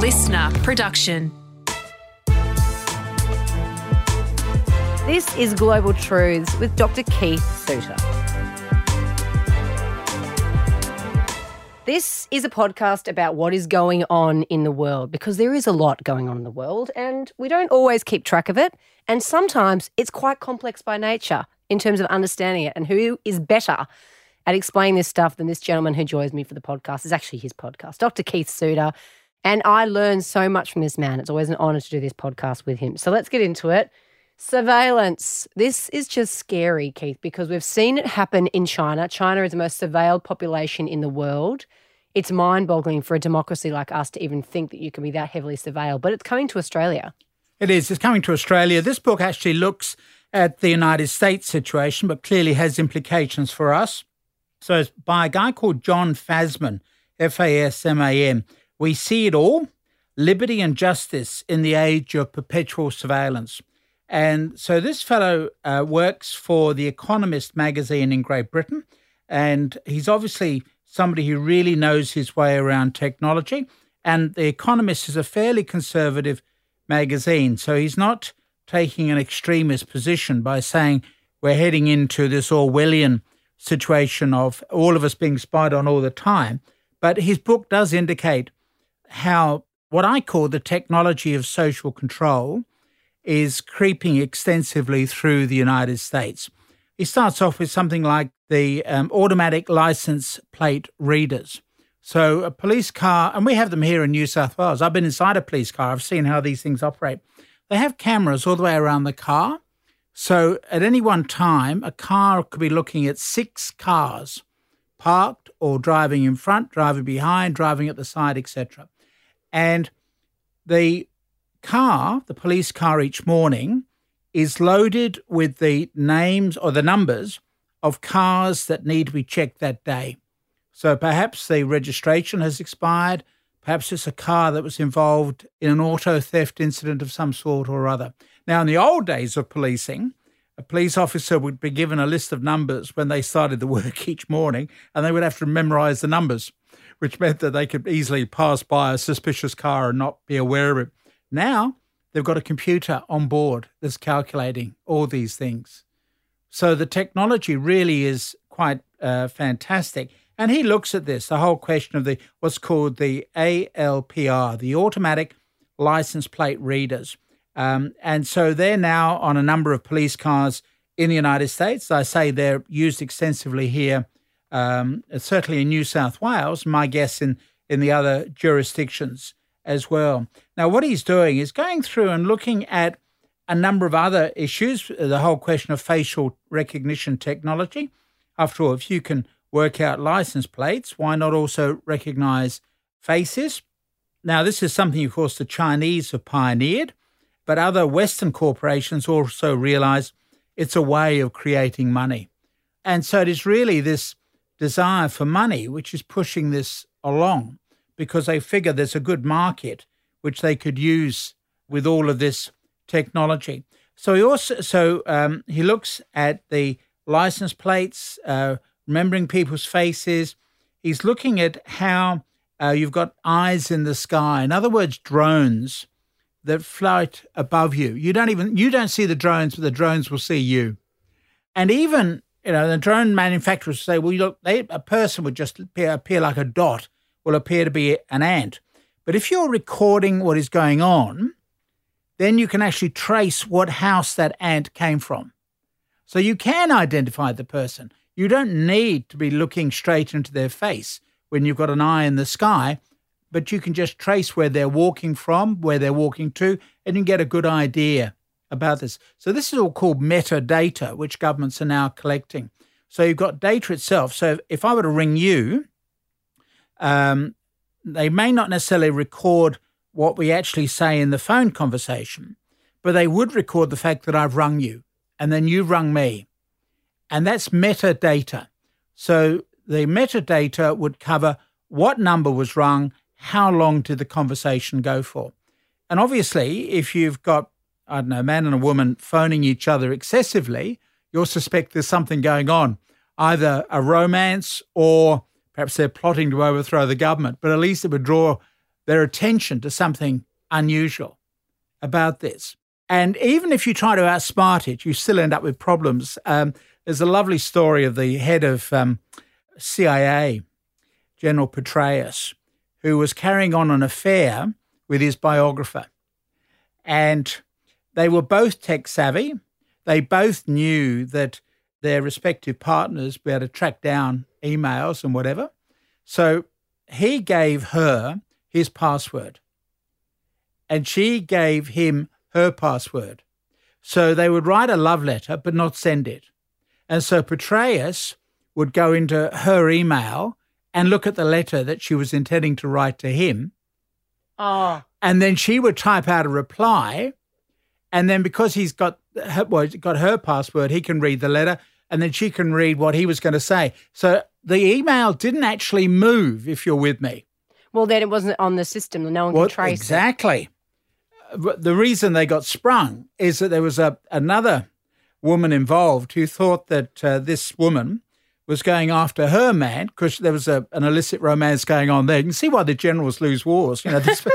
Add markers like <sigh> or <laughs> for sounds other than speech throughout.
listener production. This is Global Truths with Dr. Keith Suter. This is a podcast about what is going on in the world because there is a lot going on in the world and we don't always keep track of it. And sometimes it's quite complex by nature in terms of understanding it. And who is better at explaining this stuff than this gentleman who joins me for the podcast? Is actually his podcast, Dr. Keith Suter. And I learn so much from this man. It's always an honor to do this podcast with him. So let's get into it. Surveillance. This is just scary, Keith, because we've seen it happen in China. China is the most surveilled population in the world. It's mind boggling for a democracy like us to even think that you can be that heavily surveilled, but it's coming to Australia. It is. It's coming to Australia. This book actually looks at the United States situation, but clearly has implications for us. So it's by a guy called John Fasman, F A S M A N. We see it all liberty and justice in the age of perpetual surveillance. And so this fellow uh, works for The Economist magazine in Great Britain. And he's obviously somebody who really knows his way around technology. And The Economist is a fairly conservative magazine. So he's not taking an extremist position by saying we're heading into this Orwellian situation of all of us being spied on all the time. But his book does indicate how what I call the technology of social control is creeping extensively through the United States. He starts off with something like the um, automatic license plate readers. So, a police car, and we have them here in New South Wales. I've been inside a police car, I've seen how these things operate. They have cameras all the way around the car. So, at any one time, a car could be looking at six cars parked or driving in front, driving behind, driving at the side, etc. And the car, the police car each morning, is loaded with the names or the numbers of cars that need to be checked that day. So perhaps the registration has expired. Perhaps it's a car that was involved in an auto theft incident of some sort or other. Now, in the old days of policing, a police officer would be given a list of numbers when they started the <laughs> work each morning, and they would have to memorize the numbers, which meant that they could easily pass by a suspicious car and not be aware of it. Now they've got a computer on board that's calculating all these things. So the technology really is quite uh, fantastic. And he looks at this, the whole question of the what's called the ALPR, the automatic license plate readers. Um, and so they're now on a number of police cars in the United States. I say they're used extensively here, um, certainly in New South Wales, my guess in, in the other jurisdictions as well. Now, what he's doing is going through and looking at a number of other issues, the whole question of facial recognition technology. After all, if you can work out license plates, why not also recognize faces? Now, this is something, of course, the Chinese have pioneered, but other Western corporations also realize it's a way of creating money. And so it is really this desire for money which is pushing this along because they figure there's a good market which they could use with all of this technology. So he also so um, he looks at the license plates, uh, remembering people's faces. He's looking at how uh, you've got eyes in the sky. In other words, drones that float above you. You don't even you don't see the drones, but the drones will see you. And even you know the drone manufacturers say, well, look, they, a person would just appear, appear like a dot will appear to be an ant. But if you're recording what is going on, then you can actually trace what house that ant came from. So you can identify the person. You don't need to be looking straight into their face when you've got an eye in the sky, but you can just trace where they're walking from, where they're walking to, and you can get a good idea about this. So this is all called metadata, which governments are now collecting. So you've got data itself. So if I were to ring you, um, they may not necessarily record what we actually say in the phone conversation, but they would record the fact that I've rung you and then you've rung me. And that's metadata. So the metadata would cover what number was rung, how long did the conversation go for. And obviously, if you've got, I don't know, man and a woman phoning each other excessively, you'll suspect there's something going on, either a romance or Perhaps they're plotting to overthrow the government, but at least it would draw their attention to something unusual about this. And even if you try to outsmart it, you still end up with problems. Um, there's a lovely story of the head of um, CIA, General Petraeus, who was carrying on an affair with his biographer. And they were both tech savvy. They both knew that their respective partners be able to track down emails and whatever. So he gave her his password and she gave him her password. So they would write a love letter but not send it. And so Petraeus would go into her email and look at the letter that she was intending to write to him. Oh. And then she would type out a reply. And then because he's got her, well, got her password, he can read the letter and then she can read what he was going to say. So the email didn't actually move, if you're with me. Well, then it wasn't on the system. No one Well, can trace it. exactly. But The reason they got sprung is that there was a another woman involved who thought that uh, this woman was going after her man because there was a, an illicit romance going on there. You can see why the generals lose wars. You know, this,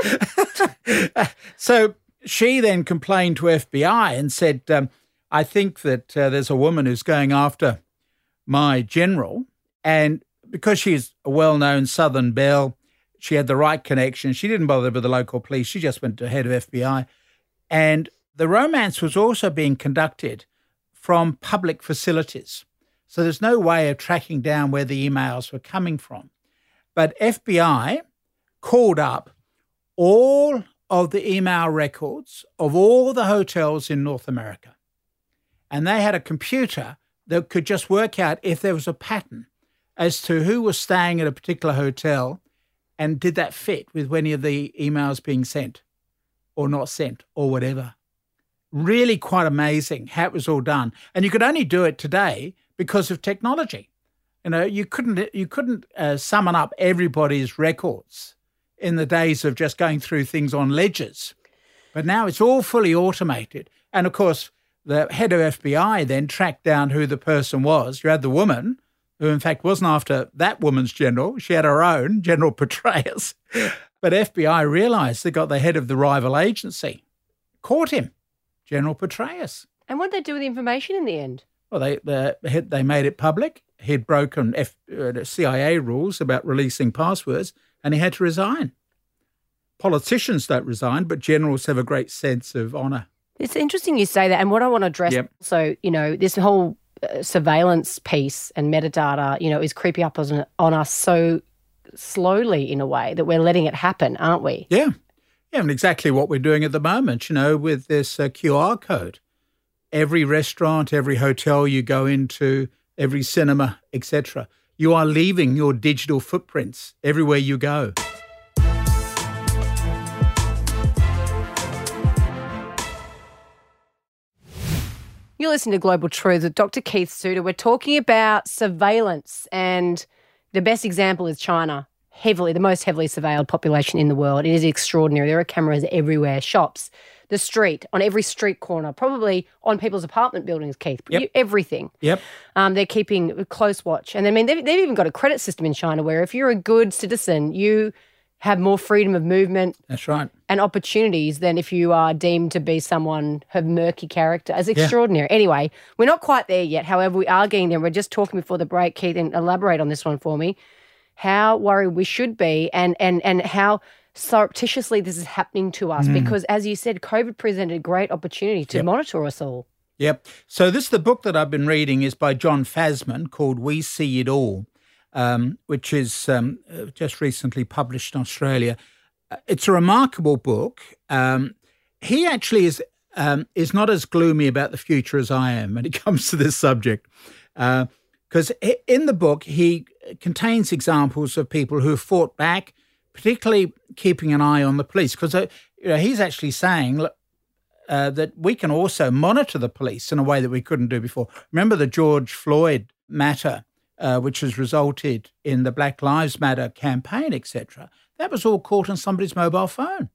<laughs> <laughs> <laughs> so she then complained to FBI and said, um, "I think that uh, there's a woman who's going after my general, and because she's a well-known Southern belle, she had the right connection. She didn't bother with the local police. She just went to head of FBI, and the romance was also being conducted from public facilities. So there's no way of tracking down where the emails were coming from. But FBI called up all of the email records of all the hotels in North America. And they had a computer that could just work out if there was a pattern as to who was staying at a particular hotel and did that fit with any of the emails being sent or not sent or whatever. Really quite amazing how it was all done. And you could only do it today because of technology. You know, you couldn't you couldn't uh, summon up everybody's records in the days of just going through things on ledgers. But now it's all fully automated. And of course, the head of FBI then tracked down who the person was. You had the woman, who in fact wasn't after that woman's general. She had her own, General <laughs> Petraeus. But FBI realized they got the head of the rival agency, caught him, General Petraeus. And what did they do with the information in the end? Well, they they, they made it public. He'd broken F, uh, CIA rules about releasing passwords, and he had to resign. Politicians don't resign, but generals have a great sense of honour. It's interesting you say that. And what I want to address, Yep. so, you know, this whole uh, surveillance piece and metadata, you know, is creeping up on, on us so slowly in a way that we're letting it happen, aren't we? Yeah, yeah, and exactly what we're doing at the moment. You know, with this uh, QR code, every restaurant, every hotel you go into, every cinema, etc., you are leaving your digital footprints everywhere you go. You're listening to Global Truth with Dr. Keith Suter. We're talking about surveillance, and the best example is China. Heavily, the most heavily surveilled population in the world. It is extraordinary. There are cameras everywhere, shops, the street, on every street corner, probably on people's apartment buildings, Keith. Yep. Everything. Yep. Um, they're keeping a close watch. And I mean, they've, they've even got a credit system in China where if you're a good citizen, you have more freedom of movement That's right. and opportunities than if you are deemed to be someone of murky character. As extraordinary. Anyway, we're not quite there yet. However, we are getting there. We're just talking before the break, Keith, and elaborate on this one for me. How worried we should be and and and how surreptitiously this is happening to us. Because as you said, COVID presented a great opportunity to Yep. monitor us all. Yep. So this the book that I've been reading is by John Fasman called "We See It All," um, which is um, uh, just recently published in Australia. Uh, It's a remarkable book. Um, he actually is um, is not as gloomy about the future as I am when it <laughs> comes to this subject, because in the book he contains examples of people who fought back, particularly keeping an eye on the police. Because uh, you know, he's actually saying, look, uh, that we can also monitor the police in a way that we couldn't do before. Remember the George Floyd matter, uh, which has resulted in the Black Lives Matter campaign, etc. That was all caught on somebody's mobile phone.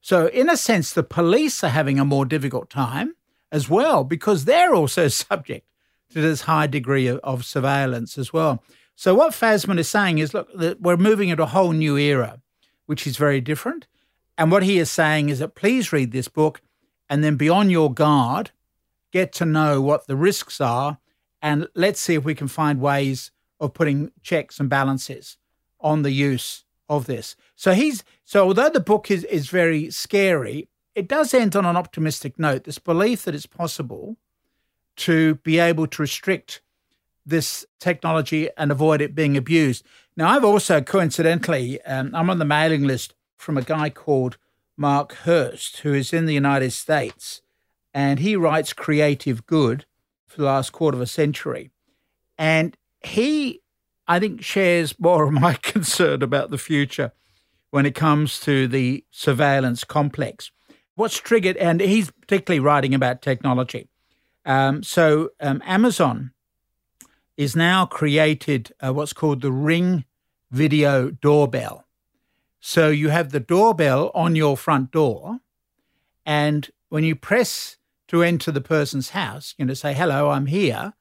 So, in a sense, the police are having a more difficult time as well because they're also <laughs> subject to this high degree of, of surveillance as well. So, what Fasman is saying is look, we're moving into a whole new era which is very different. And what he is saying is that please read this book and then be on your guard, get to know what the risks are, and let's see if we can find ways of putting checks and balances on the use of this. So he's so although the book is, is very scary, it does end on an optimistic note. This belief that it's possible to be able to restrict this technology and avoid it being abused. Now, I've also coincidentally, um, I'm on the mailing list from a guy called Mark Hurst, who is in the United States, and he writes Creative Good for the last quarter of a century. And he, I think, shares more of my <laughs> concern about the future when it comes to the surveillance complex. What's triggered, and he's particularly writing about technology. Um, so, um, Amazon is now created uh, what's called the Ring Video Doorbell. So, you have the doorbell on your front door, and when you press to enter the person's house, you know, say, hello, I'm here,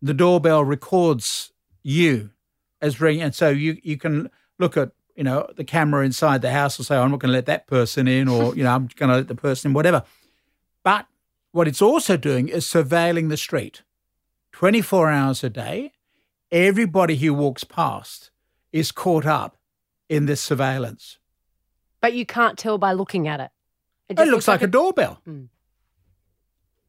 the doorbell records you as ring. And so you, you can look at, you know, the camera inside the house and say, I'm not going to let that person in or, <laughs> you know, I'm going to let the person in, whatever. But what it's also doing is surveilling the street 24 hours a day. Everybody who walks past is caught up in this surveillance. But you can't tell by looking at it. It, it looks, like, like, a, doorbell. Mm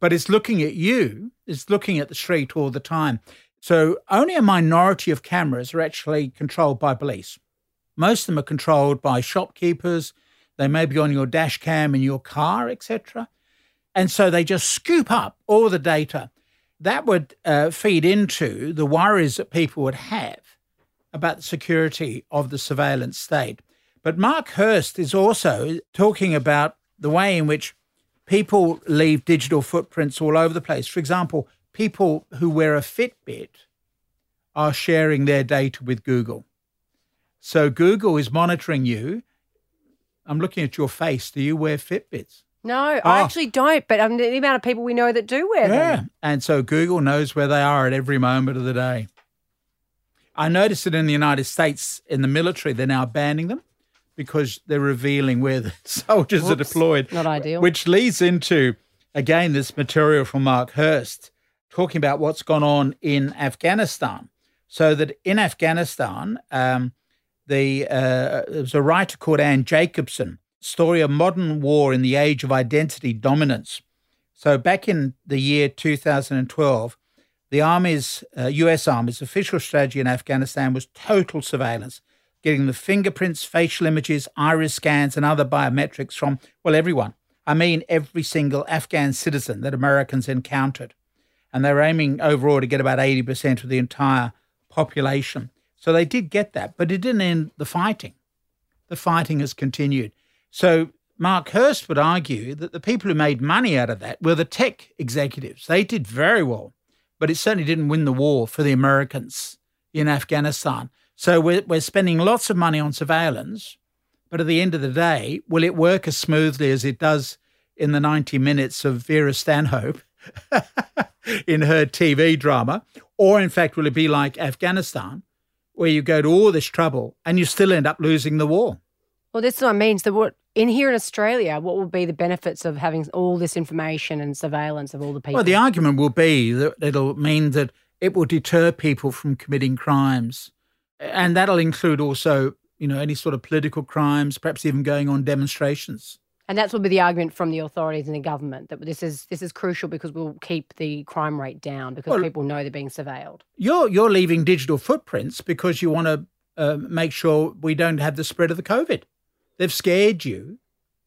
but it's looking at you, it's looking at the street all the time. So only a minority of cameras are actually controlled by police. Most of them are controlled by shopkeepers. They may be on your dash cam in your car, etc. And so they just scoop up all the data. That would uh, feed into the worries that people would have about the security of the surveillance state. But Mark Hurst is also talking about the way in which people leave digital footprints all over the place. For example, people who wear a Fitbit are sharing their data with Google. So Google is monitoring you. I'm looking at your face. Do you wear Fitbits? No, I oh. actually don't. But um, the amount of people we know that do wear yeah. them. And so Google knows where they are at every moment of the day. I noticed that in the United States, in the military, they're now banning them because they're revealing where the <laughs> soldiers are deployed. Not ideal. Which leads into, again, this material from Mark Hurst talking about what's gone on in Afghanistan. So that in Afghanistan, um, the uh, there's a writer called Anne Jacobsen, story of modern war in the age of identity dominance. So back in the year 2012, the Army's uh, U.S. Army's official strategy in Afghanistan was total surveillance getting the fingerprints, facial images, iris scans, and other biometrics from, well, everyone. I mean, every single Afghan citizen that Americans encountered. And they were aiming overall to get about 80% of the entire population. So they did get that, but it didn't end the fighting. The fighting has continued. So Mark Hurst would argue that the people who made money out of that were the tech executives. They did very well, but it certainly didn't win the war for the Americans in Afghanistan. So we're, we're spending lots of money on surveillance, but at the end of the day, will it work as smoothly as it does in the 90 minutes of Vera Stanhope <laughs> in her TV drama? Or in fact, will it be like Afghanistan, where you go to all this trouble and you still end up losing the war? Well, this is what I mean. So, what in here in Australia, what will be the benefits of having all this information and surveillance of all the people? Well, the argument will be that it'll mean that it will deter people from committing crimes and that'll include also, you know, any sort of political crimes, perhaps even going on demonstrations. And that's will be the argument from the authorities and the government that this is this is crucial because we'll keep the crime rate down because well, people know they're being surveilled. You're you're leaving digital footprints because you want to uh, make sure we don't have the spread of the COVID. They've scared you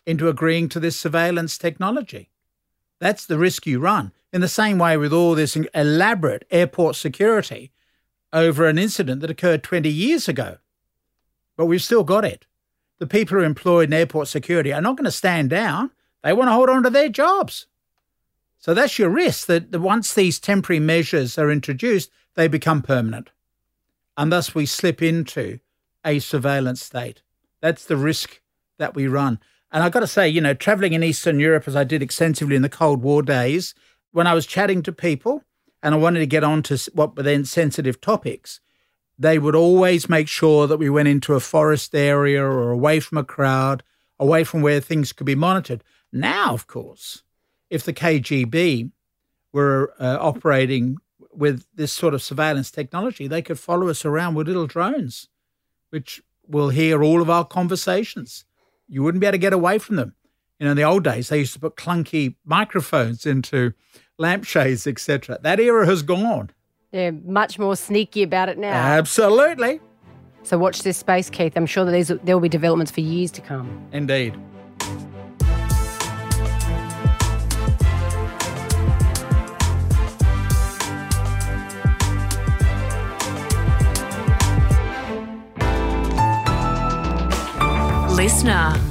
into agreeing to this surveillance technology. That's the risk you run. In the same way with all this elaborate airport security, over an incident that occurred 20 years ago. But we've still got it. The people who are employed in airport security are not going to stand down. They want to hold on to their jobs. So that's your risk that once these temporary measures are introduced, they become permanent. And thus we slip into a surveillance state. That's the risk that we run. And I've got to say, you know, traveling in Eastern Europe, as I did extensively in the Cold War days, when I was chatting to people, and I wanted to get on to what were then sensitive topics, they would always make sure that we went into a forest area or away from a crowd, away from where things could be monitored. Now, of course, if the KGB were uh, operating with this sort of surveillance technology, they could follow us around with little drones, which will hear all of our conversations. You wouldn't be able to get away from them. You know, in the old days, they used to put clunky microphones into lampshades, etc. That era has gone. They're much more sneaky about it now. Absolutely. So watch this space, Keith. I'm sure that there will be developments for years to come. Indeed. Listener